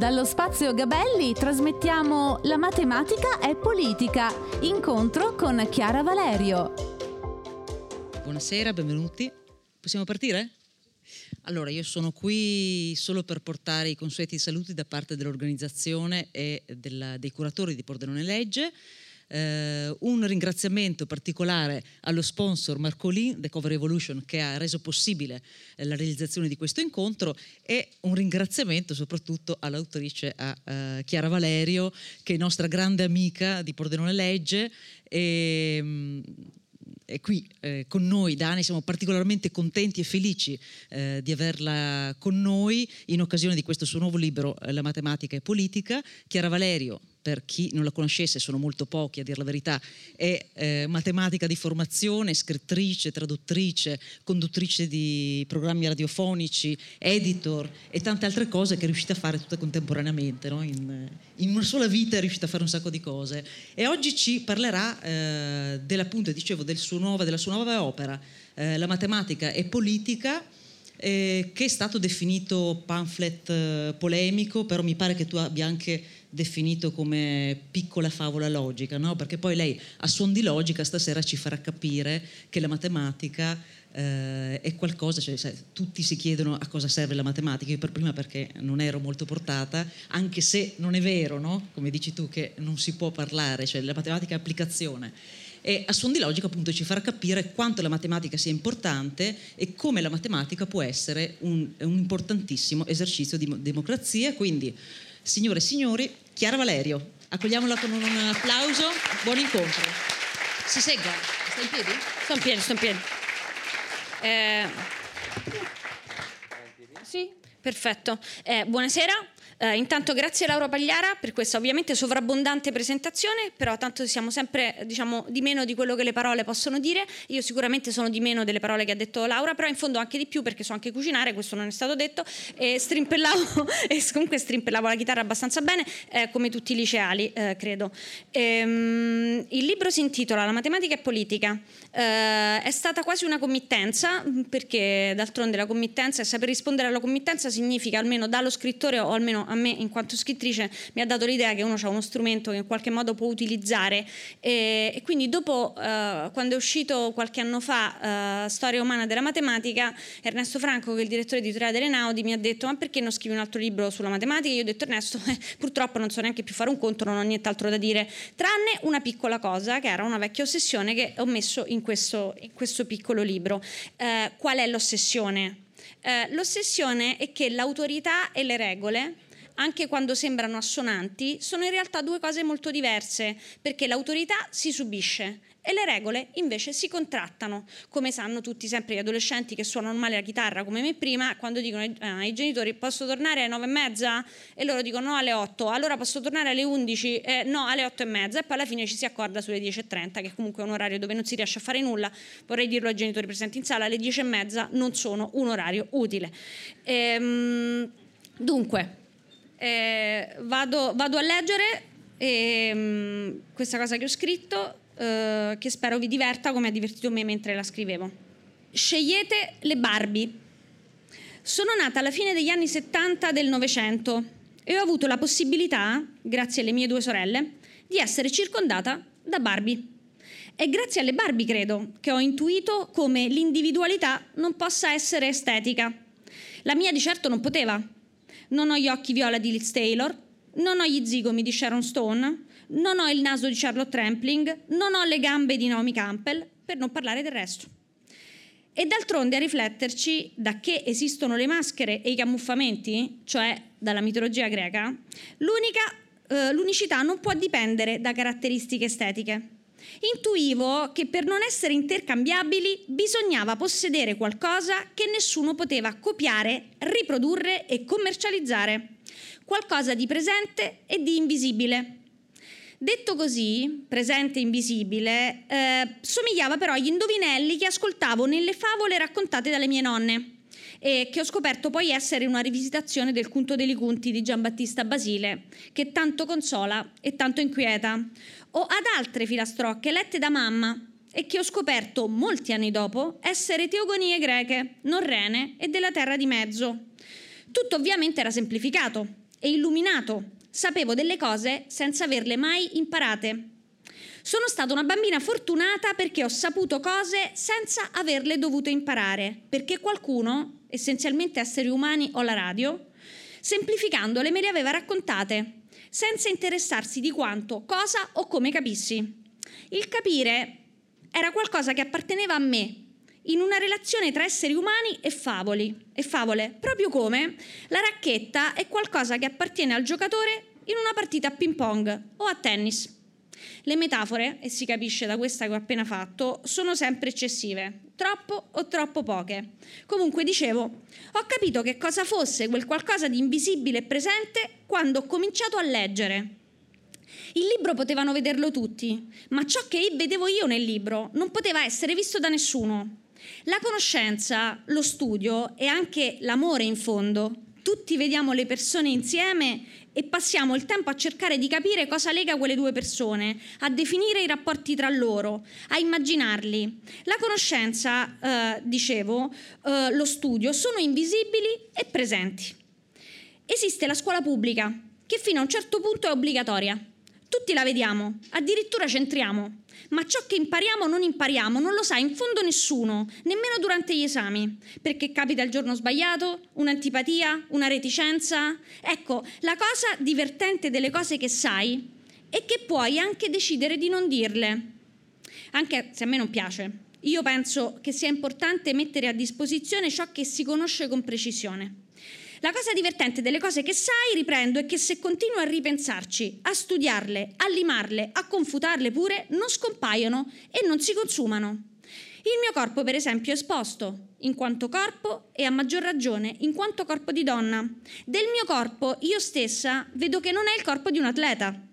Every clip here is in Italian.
Dallo spazio Gabelli trasmettiamo La matematica è politica, incontro con Chiara Valerio. Buonasera, benvenuti. Possiamo partire? Allora, io sono qui solo per portare i consueti saluti da parte dell'organizzazione e della, dei curatori di Pordenone Legge. Uh, un ringraziamento particolare allo sponsor Marcolin, The Cover Evolution, che ha reso possibile eh, la realizzazione di questo incontro e un ringraziamento soprattutto all'autrice, a uh, Chiara Valerio, che è nostra grande amica di Pordenone Legge. E, um, è qui eh, con noi da anni, siamo particolarmente contenti e felici eh, di averla con noi in occasione di questo suo nuovo libro eh, La matematica e politica. Chiara Valerio, per chi non la conoscesse, sono molto pochi a dire la verità, è eh, matematica di formazione, scrittrice, traduttrice, conduttrice di programmi radiofonici, editor e tante altre cose che è riuscita a fare tutte contemporaneamente. No? In, in, una sola vita è riuscita a fare un sacco di cose. E oggi ci parlerà eh, dell'appunto, dicevo, del nuova, della sua nuova opera, eh, La matematica e politica eh, che è stato definito pamphlet eh, polemico, però mi pare che tu abbia anche definito come piccola favola logica, no? perché poi lei a suon di logica stasera ci farà capire che la matematica eh, è qualcosa, cioè, sai, tutti si chiedono a cosa serve la matematica, io per prima perché non ero molto portata, anche se non è vero, no? come dici tu, che non si può parlare, cioè la matematica è applicazione e a suon di logica appunto ci farà capire quanto la matematica sia importante e come la matematica può essere un, un importantissimo esercizio di democrazia. Quindi, signore e signori, Chiara Valerio, accogliamola con un applauso, buon incontro. Si segga, sta in piedi? Sto in piedi, sto in piedi. Eh... Sì, perfetto. Eh, buonasera. Eh, intanto grazie Laura Pagliara per questa ovviamente sovrabbondante presentazione, però tanto siamo sempre diciamo, di meno di quello che le parole possono dire. Io sicuramente sono di meno delle parole che ha detto Laura, però in fondo anche di più perché so anche cucinare, questo non è stato detto, e strimpellavo, e comunque strimpellavo la chitarra abbastanza bene, eh, come tutti i liceali, eh, credo. Ehm, il libro si intitola La matematica e politica. Eh, è stata quasi una committenza, perché d'altronde la committenza e saper rispondere alla committenza significa almeno dallo scrittore o almeno a me in quanto scrittrice mi ha dato l'idea che uno ha uno strumento che in qualche modo può utilizzare e, e quindi dopo uh, quando è uscito qualche anno fa uh, Storia umana della matematica Ernesto Franco che è il direttore editoriale dell'Enaudi mi ha detto ma perché non scrivi un altro libro sulla matematica? Io ho detto Ernesto eh, purtroppo non so neanche più fare un conto non ho nient'altro da dire tranne una piccola cosa che era una vecchia ossessione che ho messo in questo, in questo piccolo libro uh, qual è l'ossessione? L'ossessione è che l'autorità e le regole anche quando sembrano assonanti, sono in realtà due cose molto diverse, perché l'autorità si subisce e le regole invece si contrattano, come sanno tutti sempre gli adolescenti che suonano male la chitarra come me prima, quando dicono ai, ai genitori posso tornare alle nove e mezza? E loro dicono no alle 8, allora posso tornare alle 11, eh, no alle otto e mezza. E poi alla fine ci si accorda sulle 10.30 che comunque è un orario dove non si riesce a fare nulla, vorrei dirlo ai genitori presenti in sala, le 10 e mezza non sono un orario utile. Ehm, dunque, eh, vado, vado, a leggere e, um, questa cosa che ho scritto, eh, che spero vi diverta come ha divertito me mentre la scrivevo. Scegliete le Barbie. Sono nata alla fine degli anni 70 del Novecento e ho avuto la possibilità, grazie alle mie due sorelle, di essere circondata da Barbie. È grazie alle Barbie, credo, che ho intuito come l'individualità non possa essere estetica. La mia di certo non poteva, non ho gli occhi viola di Liz Taylor, non ho gli zigomi di Sharon Stone, non ho il naso di Charlotte Trampling, non ho le gambe di Naomi Campbell, per non parlare del resto. E d'altronde a rifletterci da che esistono le maschere e i camuffamenti, cioè dalla mitologia greca, eh, l'unicità non può dipendere da caratteristiche estetiche. Intuivo che per non essere intercambiabili bisognava possedere qualcosa che nessuno poteva copiare, riprodurre e commercializzare, qualcosa di presente e di invisibile. Detto così, presente e invisibile, eh, somigliava però agli indovinelli che ascoltavo nelle favole raccontate dalle mie nonne e che ho scoperto poi essere una rivisitazione del Cunto dei Ligunti di Giambattista Basile, che tanto consola e tanto inquieta, o ad altre filastrocche lette da mamma e che ho scoperto molti anni dopo essere teogonie greche, norrene e della terra di mezzo. Tutto ovviamente era semplificato e illuminato. Sapevo delle cose senza averle mai imparate. Sono stata una bambina fortunata perché ho saputo cose senza averle dovute imparare, perché qualcuno, essenzialmente esseri umani o la radio, semplificandole me le aveva raccontate, senza interessarsi di quanto, cosa o come capissi. Il capire era qualcosa che apparteneva a me, in una relazione tra esseri umani e, favoli, e favole, proprio come la racchetta è qualcosa che appartiene al giocatore in una partita a ping pong o a tennis. Le metafore, e si capisce da questa che ho appena fatto, sono sempre eccessive, troppo o troppo poche. Comunque dicevo, ho capito che cosa fosse quel qualcosa di invisibile e presente quando ho cominciato a leggere. Il libro potevano vederlo tutti, ma ciò che vedevo io nel libro non poteva essere visto da nessuno. La conoscenza, lo studio e anche l'amore in fondo. Tutti vediamo le persone insieme e passiamo il tempo a cercare di capire cosa lega quelle due persone, a definire i rapporti tra loro, a immaginarli. La conoscenza, eh, dicevo, eh, lo studio sono invisibili e presenti. Esiste la scuola pubblica, che fino a un certo punto è obbligatoria. Tutti la vediamo, addirittura c'entriamo ma ciò che impariamo non impariamo, non lo sa in fondo nessuno, nemmeno durante gli esami, perché capita il giorno sbagliato, un'antipatia, una reticenza. Ecco, la cosa divertente delle cose che sai è che puoi anche decidere di non dirle, anche se a me non piace. Io penso che sia importante mettere a disposizione ciò che si conosce con precisione. La cosa divertente delle cose che sai, riprendo, è che se continui a ripensarci, a studiarle, a limarle, a confutarle pure, non scompaiono e non si consumano. Il mio corpo, per esempio, è esposto, in quanto corpo e a maggior ragione in quanto corpo di donna. Del mio corpo io stessa vedo che non è il corpo di un atleta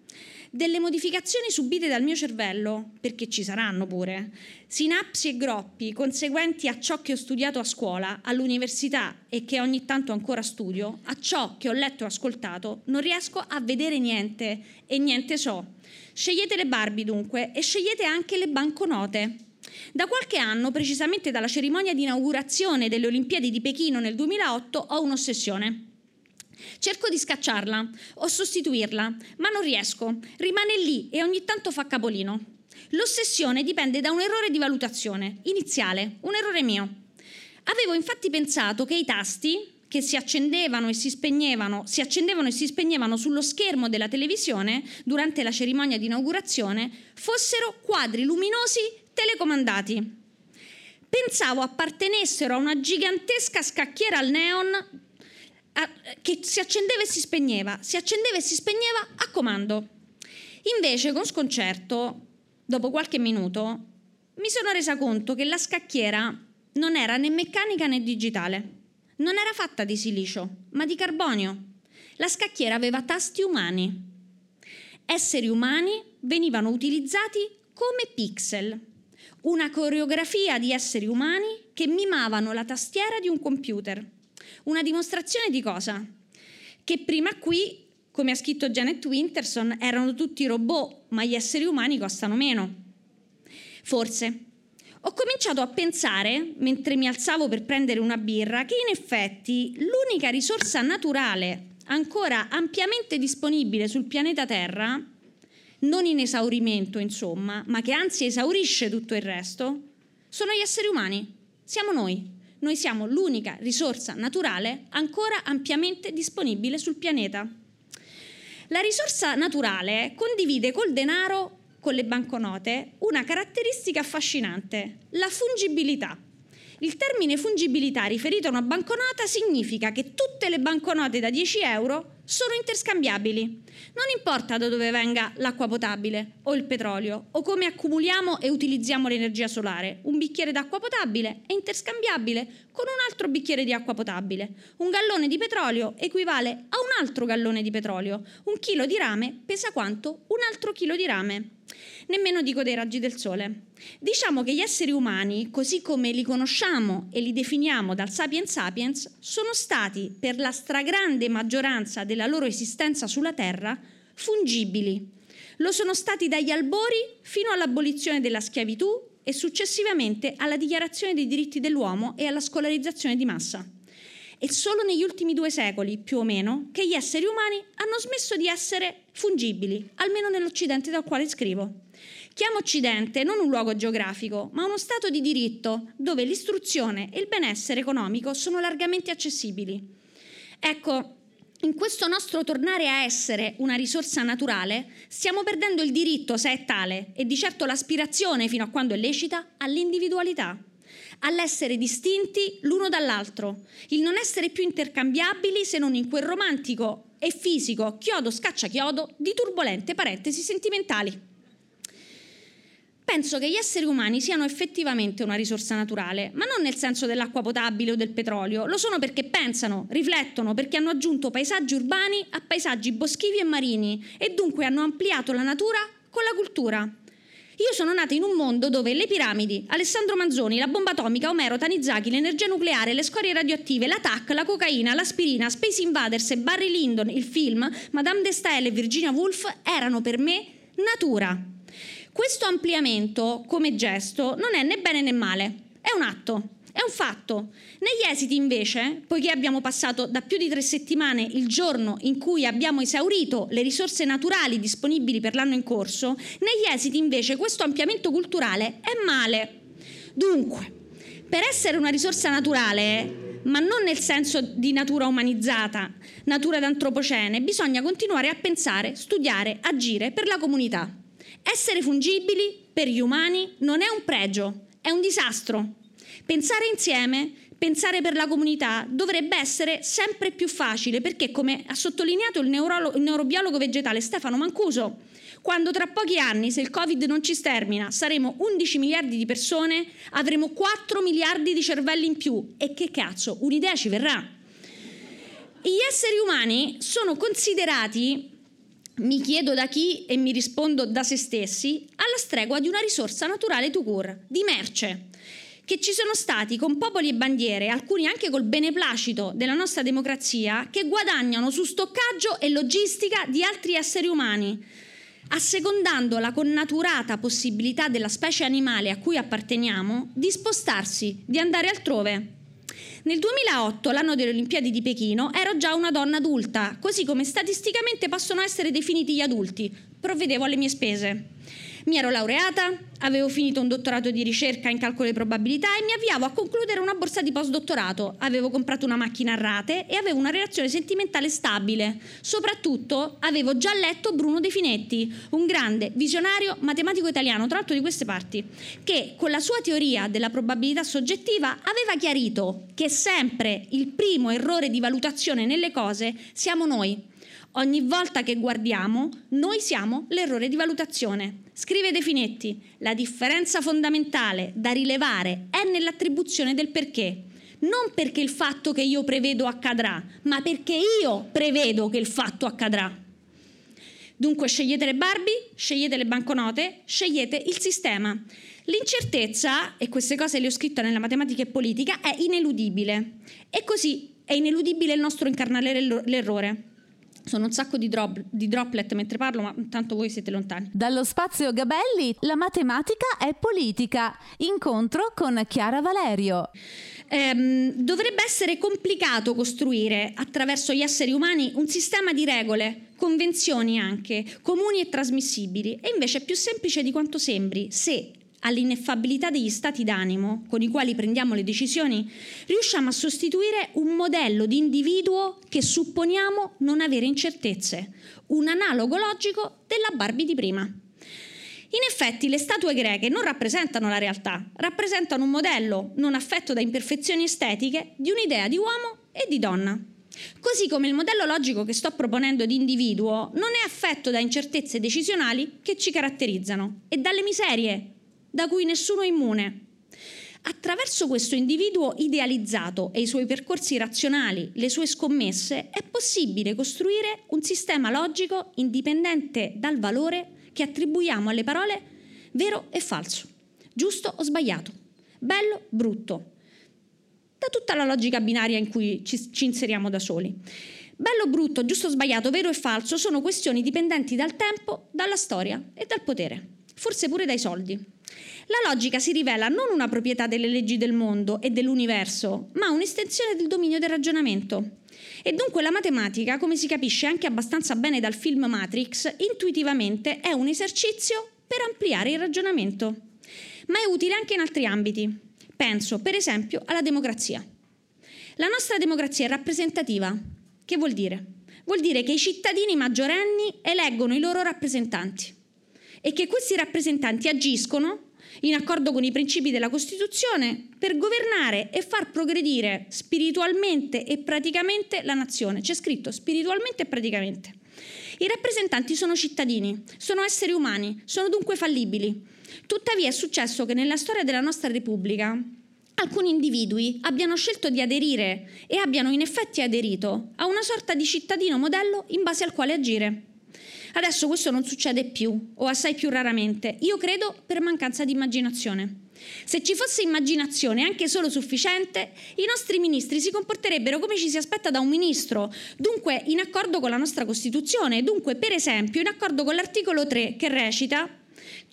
delle modificazioni subite dal mio cervello, perché ci saranno pure, sinapsi e groppi conseguenti a ciò che ho studiato a scuola, all'università e che ogni tanto ancora studio, a ciò che ho letto e ascoltato, non riesco a vedere niente e niente so. Scegliete le Barbie dunque e scegliete anche le banconote. Da qualche anno, precisamente dalla cerimonia di inaugurazione delle Olimpiadi di Pechino nel 2008, ho un'ossessione. Cerco di scacciarla o sostituirla, ma non riesco. Rimane lì e ogni tanto fa capolino. L'ossessione dipende da un errore di valutazione, iniziale, un errore mio. Avevo infatti pensato che i tasti, che si accendevano e si spegnevano, si accendevano e si spegnevano sullo schermo della televisione durante la cerimonia di inaugurazione, fossero quadri luminosi telecomandati. Pensavo appartenessero a una gigantesca scacchiera al neon che si accendeva e si spegneva, si accendeva e si spegneva a comando. Invece, con sconcerto, dopo qualche minuto, mi sono resa conto che la scacchiera non era né meccanica né digitale. Non era fatta di silicio, ma di carbonio. La scacchiera aveva tasti umani. Esseri umani venivano utilizzati come pixel, una coreografia di esseri umani che mimavano la tastiera di un computer. Una dimostrazione di cosa? Che prima qui, come ha scritto Janet Winterson, erano tutti robot, ma gli esseri umani costano meno. Forse. Ho cominciato a pensare, mentre mi alzavo per prendere una birra, che in effetti l'unica risorsa naturale ancora ampiamente disponibile sul pianeta Terra, non in esaurimento insomma, ma che anzi esaurisce tutto il resto, sono gli esseri umani, siamo noi noi siamo l'unica risorsa naturale ancora ampiamente disponibile sul pianeta. La risorsa naturale condivide col denaro, con le banconote, una caratteristica affascinante, la fungibilità. Il termine fungibilità riferito a una banconota significa che tutte le banconote da 10 euro sono interscambiabili. Non importa da dove venga l'acqua potabile o il petrolio o come accumuliamo e utilizziamo l'energia solare. Un bicchiere d'acqua potabile è interscambiabile con un altro bicchiere di acqua potabile. Un gallone di petrolio equivale a un altro gallone di petrolio. Un chilo di rame pesa quanto un altro chilo di rame nemmeno dico dei raggi del sole. Diciamo che gli esseri umani, così come li conosciamo e li definiamo dal sapiens sapiens, sono stati, per la stragrande maggioranza della loro esistenza sulla Terra, fungibili. Lo sono stati dagli albori fino all'abolizione della schiavitù e successivamente alla dichiarazione dei diritti dell'uomo e alla scolarizzazione di massa. È solo negli ultimi due secoli, più o meno, che gli esseri umani hanno smesso di essere fungibili, almeno nell'Occidente dal quale scrivo. Chiamo Occidente non un luogo geografico, ma uno stato di diritto dove l'istruzione e il benessere economico sono largamente accessibili. Ecco, in questo nostro tornare a essere una risorsa naturale, stiamo perdendo il diritto, se è tale, e di certo l'aspirazione, fino a quando è lecita, all'individualità, all'essere distinti l'uno dall'altro, il non essere più intercambiabili se non in quel romantico e fisico chiodo scaccia chiodo di turbolente parentesi sentimentali. Penso che gli esseri umani siano effettivamente una risorsa naturale, ma non nel senso dell'acqua potabile o del petrolio. Lo sono perché pensano, riflettono, perché hanno aggiunto paesaggi urbani a paesaggi boschivi e marini e dunque hanno ampliato la natura con la cultura. Io sono nata in un mondo dove le piramidi, Alessandro Manzoni, la bomba atomica, Omero, Tanizaki, l'energia nucleare, le scorie radioattive, la TAC, la cocaina, l'aspirina, Space Invaders e Barry Lyndon, il film, Madame de Stael e Virginia Woolf erano per me natura. Questo ampliamento come gesto non è né bene né male, è un atto, è un fatto. Negli esiti invece, poiché abbiamo passato da più di tre settimane il giorno in cui abbiamo esaurito le risorse naturali disponibili per l'anno in corso, negli esiti invece questo ampliamento culturale è male. Dunque, per essere una risorsa naturale, ma non nel senso di natura umanizzata, natura d'antropocene, bisogna continuare a pensare, studiare, agire per la comunità. Essere fungibili per gli umani non è un pregio, è un disastro. Pensare insieme, pensare per la comunità dovrebbe essere sempre più facile perché, come ha sottolineato il, neurolo- il neurobiologo vegetale Stefano Mancuso, quando tra pochi anni, se il Covid non ci stermina, saremo 11 miliardi di persone, avremo 4 miliardi di cervelli in più. E che cazzo, un'idea ci verrà. Gli esseri umani sono considerati mi chiedo da chi e mi rispondo da se stessi, alla stregua di una risorsa naturale to cure, di merce, che ci sono stati con popoli e bandiere, alcuni anche col beneplacito della nostra democrazia, che guadagnano su stoccaggio e logistica di altri esseri umani, assecondando la connaturata possibilità della specie animale a cui apparteniamo di spostarsi, di andare altrove. Nel 2008, l'anno delle Olimpiadi di Pechino, ero già una donna adulta, così come statisticamente possono essere definiti gli adulti. Provvedevo alle mie spese. Mi ero laureata, avevo finito un dottorato di ricerca in calcolo di probabilità e mi avviavo a concludere una borsa di postdottorato. Avevo comprato una macchina a rate e avevo una relazione sentimentale stabile. Soprattutto avevo già letto Bruno De Finetti, un grande visionario matematico italiano, tra l'altro di queste parti, che con la sua teoria della probabilità soggettiva aveva chiarito che sempre il primo errore di valutazione nelle cose siamo noi Ogni volta che guardiamo, noi siamo l'errore di valutazione. Scrive De Finetti, la differenza fondamentale da rilevare è nell'attribuzione del perché. Non perché il fatto che io prevedo accadrà, ma perché io prevedo che il fatto accadrà. Dunque scegliete le Barbie, scegliete le banconote, scegliete il sistema. L'incertezza, e queste cose le ho scritte nella matematica e politica, è ineludibile. E così è ineludibile il nostro incarnare l'errore. Sono un sacco di, drop, di, droplet mentre parlo, ma tanto voi siete lontani. Dallo spazio Gabelli, la matematica è politica. Incontro con Chiara Valerio. Ehm, dovrebbe essere complicato costruire attraverso gli esseri umani un sistema di regole, convenzioni anche, comuni e trasmissibili, e invece è più semplice di quanto sembri se all'ineffabilità degli stati d'animo con i quali prendiamo le decisioni, riusciamo a sostituire un modello di individuo che supponiamo non avere incertezze, un analogo logico della Barbie di prima. In effetti le statue greche non rappresentano la realtà, rappresentano un modello non affetto da imperfezioni estetiche di un'idea di uomo e di donna. Così come il modello logico che sto proponendo di individuo non è affetto da incertezze decisionali che ci caratterizzano e dalle miserie da cui nessuno è immune. Attraverso questo individuo idealizzato e i suoi percorsi razionali, le sue scommesse, è possibile costruire un sistema logico indipendente dal valore che attribuiamo alle parole vero e falso, giusto o sbagliato, bello, brutto, da tutta la logica binaria in cui ci, ci inseriamo da soli. Bello, brutto, giusto, o sbagliato, vero e falso sono questioni dipendenti dal tempo, dalla storia e dal potere, forse pure dai soldi. La logica si rivela non una proprietà delle leggi del mondo e dell'universo, ma un'estensione del dominio del ragionamento. E dunque la matematica, come si capisce anche abbastanza bene dal film Matrix, intuitivamente è un esercizio per ampliare il ragionamento. Ma è utile anche in altri ambiti. Penso, per esempio, alla democrazia. La nostra democrazia è rappresentativa. Che vuol dire? Vuol dire che i cittadini maggiorenni eleggono i loro rappresentanti e che questi rappresentanti agiscono in accordo con i principi della Costituzione per governare e far progredire spiritualmente e praticamente la nazione. C'è scritto spiritualmente e praticamente. I rappresentanti sono cittadini, sono esseri umani, sono dunque fallibili. Tuttavia è successo che nella storia della nostra Repubblica alcuni individui abbiano scelto di aderire e abbiano in effetti aderito a una sorta di cittadino modello in base al quale agire. Adesso questo non succede più, o assai più raramente, io credo per mancanza di immaginazione. Se ci fosse immaginazione anche solo sufficiente, i nostri ministri si comporterebbero come ci si aspetta da un ministro, dunque in accordo con la nostra Costituzione, dunque per esempio in accordo con l'articolo 3 che recita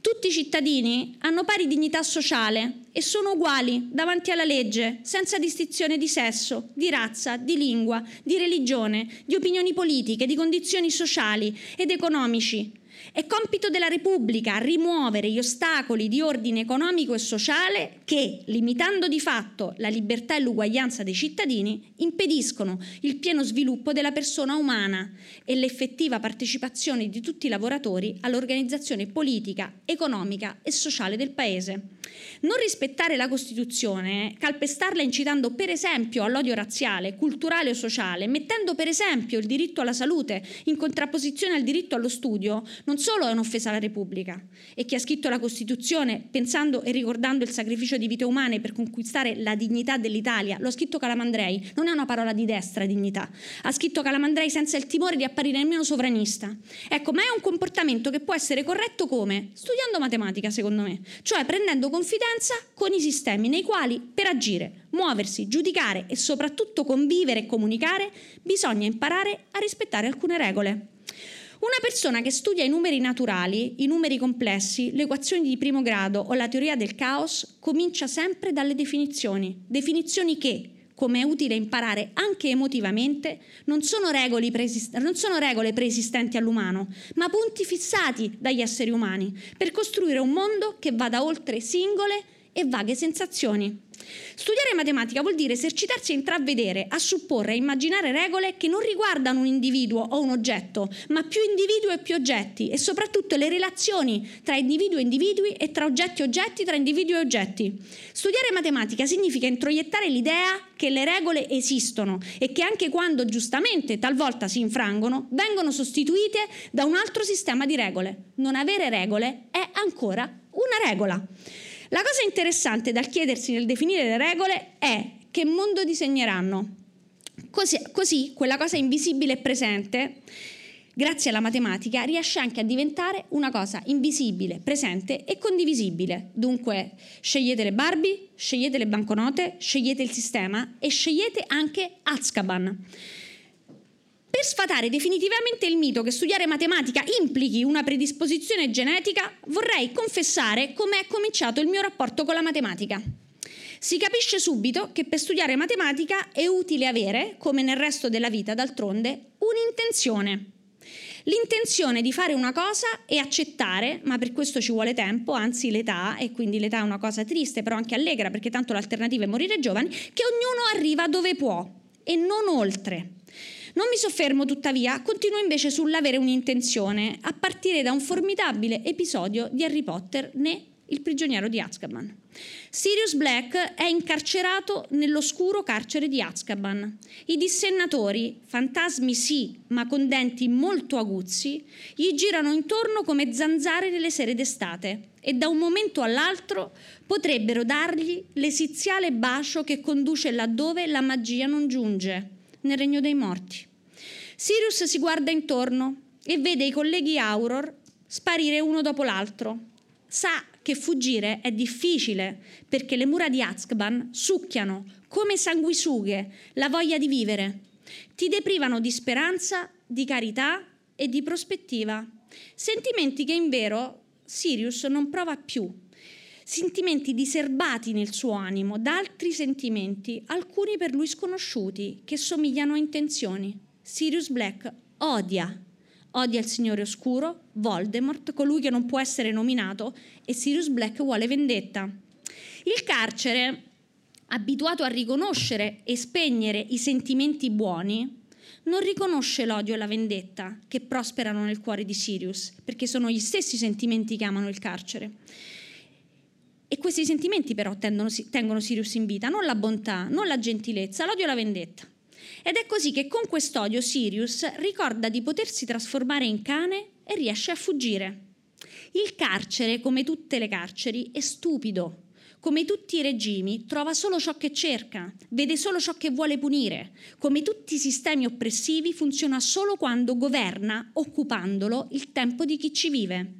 tutti i cittadini hanno pari dignità sociale e sono uguali davanti alla legge, senza distinzione di sesso, di razza, di lingua, di religione, di opinioni politiche, di condizioni sociali ed economici è compito della Repubblica rimuovere gli ostacoli di ordine economico e sociale che, limitando di fatto la libertà e l'uguaglianza dei cittadini, impediscono il pieno sviluppo della persona umana e l'effettiva partecipazione di tutti i lavoratori all'organizzazione politica, economica e sociale del Paese. Non rispettare la Costituzione, calpestarla incitando per esempio all'odio razziale, culturale o sociale, mettendo per esempio il diritto alla salute in contrapposizione al diritto allo studio, non solo è un'offesa alla Repubblica e chi ha scritto la Costituzione pensando e ricordando il sacrificio di vite umane per conquistare la dignità dell'Italia, lo ha scritto Calamandrei, non è una parola di destra dignità, ha scritto Calamandrei senza il timore di apparire nemmeno sovranista. Ecco, ma è un comportamento che può essere corretto come? Studiando matematica, secondo me, cioè prendendo confidenza con i sistemi nei quali per agire, muoversi, giudicare e soprattutto convivere e comunicare bisogna imparare a rispettare alcune regole. Una persona che studia i numeri naturali, i numeri complessi, le equazioni di primo grado o la teoria del caos comincia sempre dalle definizioni, definizioni che, come è utile imparare anche emotivamente, non sono, preesist- non sono, regole preesistenti all'umano, ma punti fissati dagli esseri umani per costruire un mondo che vada oltre singole e vaghe sensazioni. Studiare matematica vuol dire esercitarsi a intravedere, a supporre, a immaginare regole che non riguardano un individuo o un oggetto, ma più individuo e più oggetti e soprattutto le relazioni tra individuo e individui e tra oggetti e oggetti, tra individui e oggetti. Studiare matematica significa introiettare l'idea che le regole esistono e che anche quando giustamente talvolta si infrangono, vengono sostituite da un altro sistema di regole. Non avere regole è ancora una regola. La cosa interessante da chiedersi nel definire le regole è che mondo disegneranno. Così, così quella cosa invisibile e presente, grazie alla matematica, riesce anche a diventare una cosa invisibile, presente e condivisibile. Dunque scegliete le Barbie, scegliete le banconote, scegliete il sistema e scegliete anche Azkaban. Per sfatare definitivamente il mito che studiare matematica implichi una predisposizione genetica, vorrei confessare come è cominciato il mio rapporto con la matematica. Si capisce subito che per studiare matematica è utile avere, come nel resto della vita d'altronde, un'intenzione. L'intenzione di fare una cosa e accettare, ma per questo ci vuole tempo, anzi l'età, e quindi l'età è una cosa triste, però anche allegra, perché tanto l'alternativa è morire giovani, che ognuno arriva dove può e non oltre. Non mi soffermo tuttavia, continuo invece sull'avere un'intenzione, a partire da un formidabile episodio di Harry Potter né il prigioniero di Azkaban. Sirius Black è incarcerato nell'oscuro carcere di Azkaban. I dissennatori, fantasmi sì, ma con denti molto aguzzi, gli girano intorno come zanzare nelle sere d'estate e da un momento all'altro potrebbero dargli l'esiziale bacio che conduce laddove la magia non giunge nel regno dei morti. Sirius si guarda intorno e vede i colleghi Auror sparire uno dopo l'altro. Sa che fuggire è difficile perché le mura di Azkaban succhiano come sanguisughe la voglia di vivere. Ti deprivano di speranza, di carità e di prospettiva. Sentimenti che in vero Sirius non prova più sentimenti diserbati nel suo animo da altri sentimenti, alcuni per lui sconosciuti, che somigliano a intenzioni. Sirius Black odia, odia il Signore Oscuro, Voldemort, colui che non può essere nominato, e Sirius Black vuole vendetta. Il carcere, abituato a riconoscere e spegnere i sentimenti buoni, non riconosce l'odio e la vendetta che prosperano nel cuore di Sirius, perché sono gli stessi sentimenti che amano il carcere. E questi sentimenti però tendono, tengono Sirius in vita, non la bontà, non la gentilezza, l'odio e la vendetta. Ed è così che con quest'odio Sirius ricorda di potersi trasformare in cane e riesce a fuggire. Il carcere, come tutte le carceri, è stupido. Come tutti i regimi, trova solo ciò che cerca, vede solo ciò che vuole punire. Come tutti i sistemi oppressivi, funziona solo quando governa, occupandolo, il tempo di chi ci vive.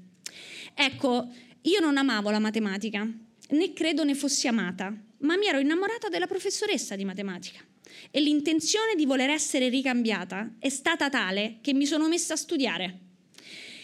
Ecco, io non amavo la matematica, né credo ne fossi amata, ma mi ero innamorata della professoressa di matematica e l'intenzione di voler essere ricambiata è stata tale che mi sono messa a studiare.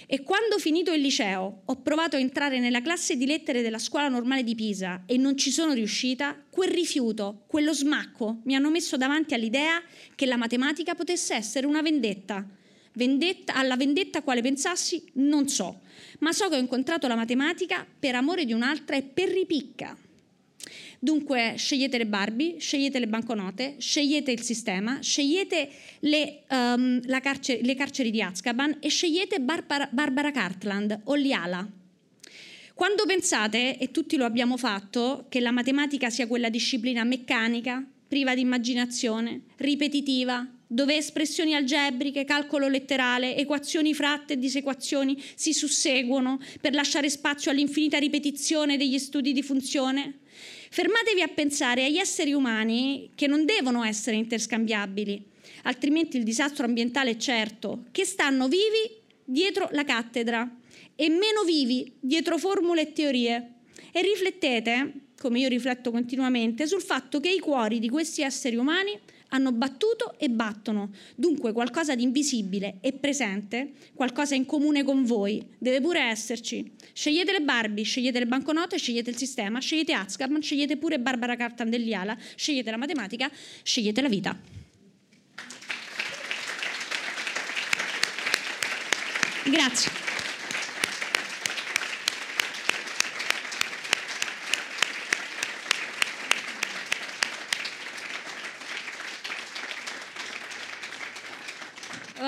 E quando ho finito il liceo ho provato a entrare nella classe di lettere della scuola normale di Pisa e non ci sono riuscita, quel rifiuto, quello smacco mi hanno messo davanti all'idea che la matematica potesse essere una vendetta. Vendetta alla vendetta quale pensassi non so, ma so che ho incontrato la matematica per amore di un'altra e per ripicca. Dunque scegliete le Barbie, scegliete le banconote, scegliete il sistema, scegliete le, um, carcere, le carceri di Azkaban e scegliete Barbara, Barbara Cartland o Liala. Quando pensate, e tutti lo abbiamo fatto, che la matematica sia quella disciplina meccanica, priva di immaginazione, ripetitiva, dove espressioni algebriche, calcolo letterale, equazioni fratte e disequazioni si susseguono per lasciare spazio all'infinita ripetizione degli studi di funzione, Fermatevi a pensare agli esseri umani che non devono essere interscambiabili, altrimenti il disastro ambientale è certo, che stanno vivi dietro la cattedra e meno vivi dietro formule e teorie. E riflettete, come io rifletto continuamente, sul fatto che i cuori di questi esseri umani hanno battuto e battono. Dunque qualcosa di invisibile e presente, qualcosa in comune con voi, deve pure esserci. Scegliete le Barbie, scegliete le banconote, scegliete il sistema, scegliete Azkaban, scegliete pure Barbara Cartandelliala, scegliete la matematica, scegliete la vita. Grazie.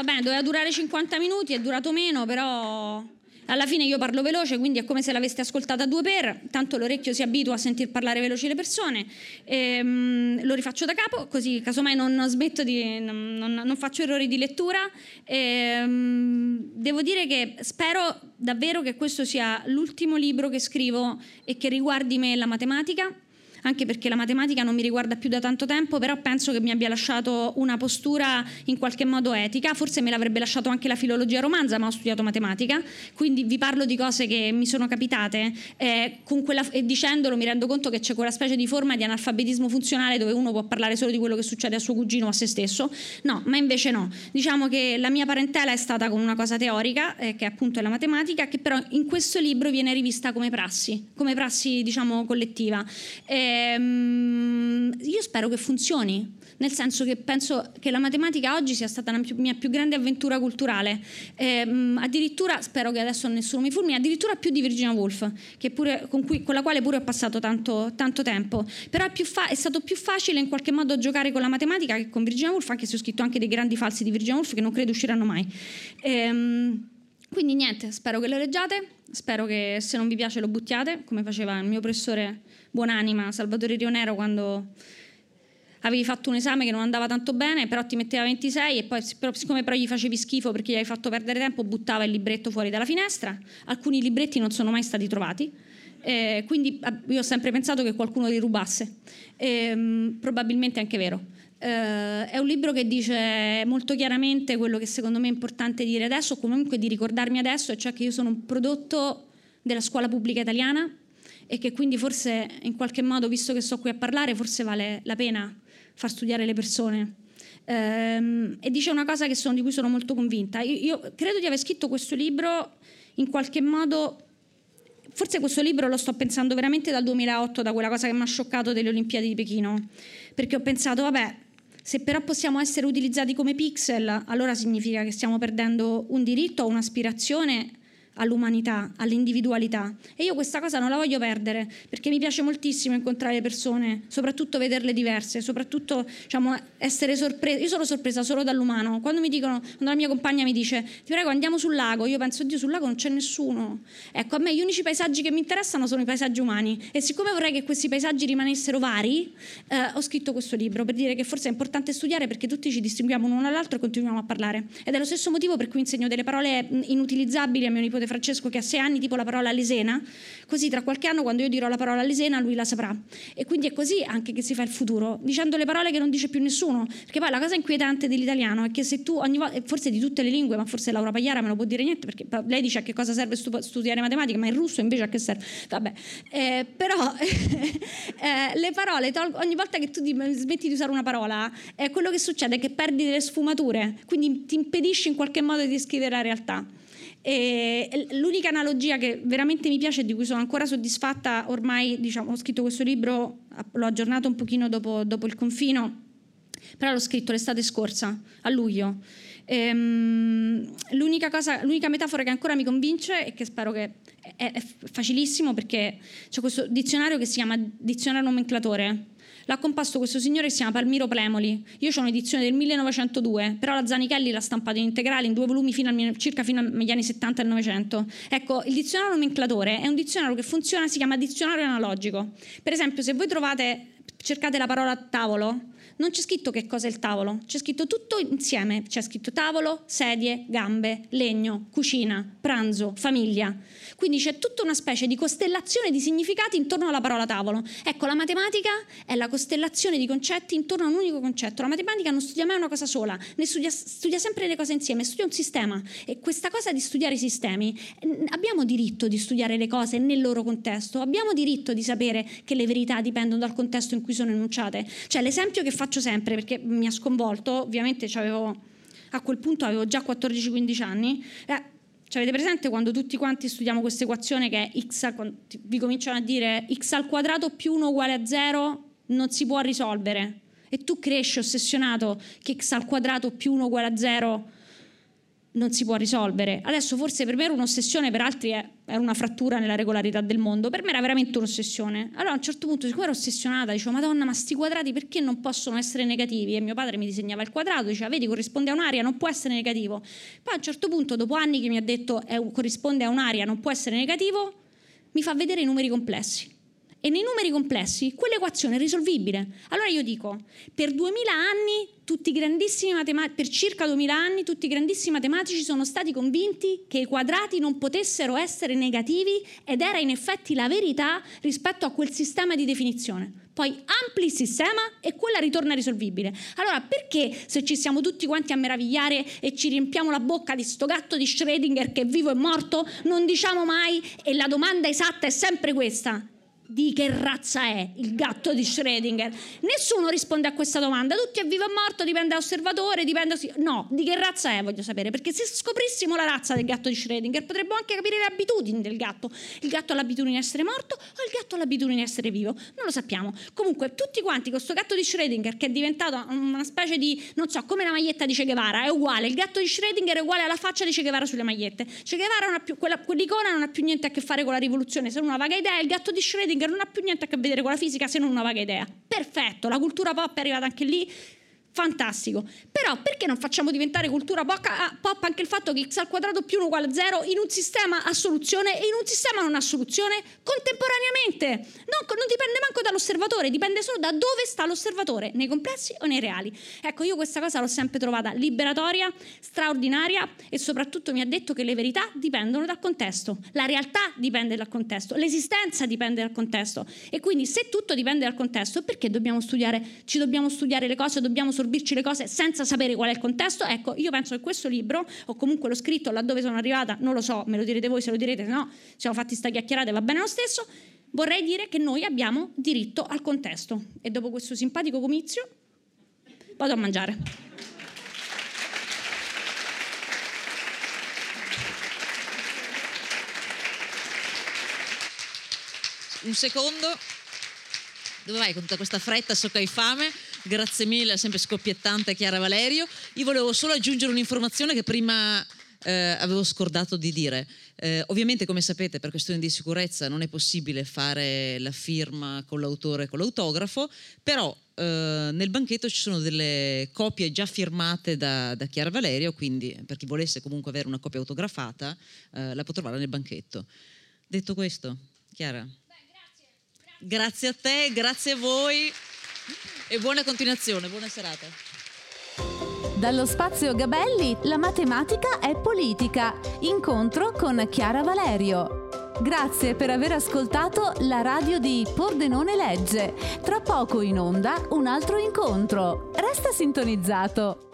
Bene, doveva durare 50 minuti, è durato meno, però alla fine io parlo veloce, quindi è come se l'aveste ascoltata a due per, tanto l'orecchio si abitua a sentir parlare veloci le persone. E, um, lo rifaccio da capo, così casomai non, smetto di. Non, non, non, faccio errori di lettura. E, um, devo dire che spero davvero che questo sia l'ultimo libro che scrivo e che riguardi me la matematica anche perché la matematica non mi riguarda più da tanto tempo, però penso che mi abbia lasciato una postura in qualche modo etica, forse me l'avrebbe lasciato anche la filologia romanza, ma ho studiato matematica, quindi vi parlo di cose che mi sono capitate eh, quella, e dicendolo mi rendo conto che c'è quella specie di forma di analfabetismo funzionale dove uno può parlare solo di quello che succede a suo cugino o a se stesso, no, ma invece no. Diciamo che la mia parentela è stata con una cosa teorica, eh, che appunto è la matematica, che però in questo libro viene rivista come prassi, come prassi diciamo collettiva. Eh, ehm, io spero che funzioni, nel senso che penso che la matematica oggi sia stata la mia più grande avventura culturale. Ehm, addirittura, spero che adesso nessuno mi fulmini, addirittura più di Virginia Woolf, pure, con, cui, con, la quale pure ho passato tanto, tanto tempo. Però è, fa- è, stato più facile in qualche modo giocare con la matematica che con Virginia Woolf, anche se ho scritto anche dei grandi falsi di Virginia Woolf che non credo usciranno mai. Ehm, quindi niente, spero che lo leggiate, spero che se non vi piace lo buttiate, come faceva il mio professore buonanima Salvatore Rionero quando avevi fatto un esame che non andava tanto bene, però ti metteva 26 e poi siccome però gli facevi schifo perché gli hai fatto perdere tempo, buttava il libretto fuori dalla finestra. Alcuni libretti non sono mai stati trovati. Eh, quindi io ho sempre pensato che qualcuno li rubasse. Eh, probabilmente è anche vero. Eh, è un libro che dice molto chiaramente quello che secondo me è importante dire adesso, o comunque di ricordarmi adesso, e cioè che io sono un prodotto della scuola pubblica italiana, e che quindi forse in qualche modo, visto che sto qui a parlare, forse vale la pena far studiare le persone. Ehm, e dice una cosa sono, di cui sono molto convinta. Io, io credo di aver scritto questo libro in qualche modo forse questo libro lo sto pensando veramente dal 2008, da quella cosa che mi ha scioccato delle Olimpiadi di Pechino, perché ho pensato, vabbè, se però possiamo essere utilizzati come pixel, allora significa che stiamo perdendo un diritto o un'aspirazione all'umanità, all'individualità. E io questa cosa non la voglio perdere, perché mi piace moltissimo incontrare persone, soprattutto vederle diverse, soprattutto diciamo, essere sorpresa. Io sono sorpresa solo dall'umano. Quando mi dicono, quando la mia compagna mi dice ti prego andiamo sul lago, io penso, Dio, sul lago non c'è nessuno. Ecco, a me gli unici paesaggi che mi interessano sono i paesaggi umani. E siccome vorrei che questi paesaggi rimanessero vari, eh, ho scritto questo libro per dire che forse è importante studiare perché tutti ci distinguiamo l'uno dall'altro e continuiamo a parlare. Ed è lo stesso motivo per cui insegno delle parole inutilizzabili a mio nipote Francesco che ha sei anni, tipo la parola lesena, così tra qualche anno quando io dirò la parola lesena lui la saprà. E quindi è così anche che si fa il futuro, dicendo le parole che non dice più nessuno, perché poi la cosa inquietante dell'italiano è che se tu ogni volta, forse di tutte le lingue, ma forse Laura Pagliara me lo può dire niente, perché lei dice a che cosa serve studiare matematica, ma in russo invece a che serve? Vabbè, eh, però eh, le parole, ogni volta che tu smetti di usare una parola, eh, quello che succede è che perdi delle sfumature, quindi ti impedisci in qualche modo di descrivere la realtà. E l'unica analogia che veramente mi piace e di cui sono ancora soddisfatta, ormai diciamo, ho scritto questo libro, l'ho aggiornato un pochino dopo, dopo il confino, però l'ho scritto l'estate scorsa, a luglio. Ehm, l'unica, cosa, l'unica metafora che ancora mi convince e che spero che è, è facilissimo perché c'è questo dizionario che si chiama dizionario nomenclatore L'ha composto questo signore che si chiama Palmiro Plemoli. Io ho un'edizione del 1902, però la Zanichelli l'ha stampato in integrale in due volumi fino al, circa fino agli anni 70 e 900. Ecco, il dizionario nomenclatore è un dizionario che funziona, si chiama dizionario analogico. Per esempio, se voi trovate, cercate la parola tavolo, non c'è scritto che cosa è il tavolo, c'è scritto tutto insieme, c'è scritto tavolo, sedie, gambe, legno, cucina, pranzo, famiglia. Quindi c'è tutta una specie di costellazione di significati intorno alla parola tavolo. Ecco, la matematica è la costellazione di concetti intorno a un unico concetto. La matematica non studia mai una cosa sola, ne studia, studia sempre le cose insieme, studia un sistema. E questa cosa di studiare i sistemi, abbiamo diritto di studiare le cose nel loro contesto, abbiamo diritto di sapere che le verità dipendono dal contesto in cui sono enunciate. Cioè l'esempio che faccio sempre, perché mi ha sconvolto, ovviamente a quel punto avevo già 14-15 anni, eh, cioè, avete presente quando tutti quanti studiamo questa equazione che è x al, vi cominciano a dire x al quadrato più 1 uguale a 0 non si può risolvere. E tu cresci ossessionato che x al quadrato più 1 uguale a 0 non si può risolvere. Adesso forse per me era un'ossessione, per altri è, è, una frattura nella regolarità del mondo, per me era veramente un'ossessione. Allora a un certo punto, siccome ero ossessionata, dicevo, Madonna, ma sti quadrati perché non possono essere negativi? E mio padre mi disegnava il quadrato, diceva, vedi, corrisponde a un'aria, non può essere negativo. Poi a un certo punto, dopo anni che mi ha detto, corrisponde a un'aria, non può essere negativo, mi fa vedere i numeri complessi. E nei numeri complessi quell'equazione è risolvibile. Allora io dico, per 2000 anni, tutti grandissimi matematici, per circa 2000 anni, tutti i grandissimi matematici sono stati convinti che i quadrati non potessero essere negativi ed era in effetti la verità rispetto a quel sistema di definizione. Poi ampli il sistema e quella ritorna risolvibile. Allora, perché se ci siamo tutti quanti a meravigliare e ci riempiamo la bocca di sto gatto di Schrödinger che è vivo e morto, non diciamo mai e la domanda esatta è sempre questa: di che razza è il gatto di Schrödinger? Nessuno risponde a questa domanda, tutti è vivo o morto, dipende dall'osservatore, dipende... No, di che razza è voglio sapere, perché se scoprissimo la razza del gatto di Schrödinger potremmo anche capire le abitudini del gatto. Il gatto ha l'abitudine di essere morto o il gatto ha l'abitudine di essere vivo? Non lo sappiamo. Comunque tutti quanti questo gatto di Schrödinger che è diventato una specie di, non so, come la maglietta di Che Guevara, è uguale, il gatto di Schrödinger è uguale alla faccia di Che Guevara sulle magliette. Che Guevara non ha più, quella, quell'icona non ha più niente a che fare con la rivoluzione, se una vaga idea, il gatto di Schrödinger non ha più niente a che vedere con la fisica se non una vaga idea. Perfetto, la cultura pop è arrivata anche lì fantastico. Però perché non facciamo diventare cultura ah, pop anche il fatto che x al quadrato più 1 uguale a 0 in un sistema ha soluzione e in un sistema non ha soluzione contemporaneamente? Non, non, dipende manco dall'osservatore, dipende solo da dove sta l'osservatore, nei complessi o nei reali. Ecco, io questa cosa l'ho sempre trovata liberatoria, straordinaria e soprattutto mi ha detto che le verità dipendono dal contesto, la realtà dipende dal contesto, l'esistenza dipende dal contesto e quindi se tutto dipende dal contesto perché dobbiamo studiare, ci dobbiamo studiare le cose, dobbiamo assorbirci le cose senza sapere qual è il contesto. Ecco, io penso che questo libro, o comunque l'ho scritto laddove sono arrivata, non lo so, me lo direte voi se lo direte, se no siamo fatti sta chiacchierate, va bene lo stesso. Vorrei dire che noi abbiamo diritto al contesto. E dopo questo simpatico comizio vado a mangiare. un secondo. Dove vai con tutta questa fretta? So che hai fame. Grazie mille, sempre scoppiettante Chiara Valerio. Io volevo solo aggiungere un'informazione che prima eh, avevo scordato di dire. Eh, ovviamente, come sapete, per questioni di sicurezza non è possibile fare la firma con l'autore e con l'autografo, però eh, nel banchetto ci sono delle copie già firmate da, da, Chiara Valerio, quindi per chi volesse comunque avere una copia autografata eh, la può trovare nel banchetto. Detto questo, Chiara. Beh, grazie, grazie. grazie a te, grazie a voi e buona continuazione, buona serata. Dallo spazio Gabelli, la matematica è politica. Incontro con Chiara Valerio. Grazie per aver ascoltato la radio di Pordenone Legge. Tra poco in onda un altro incontro. Resta sintonizzato.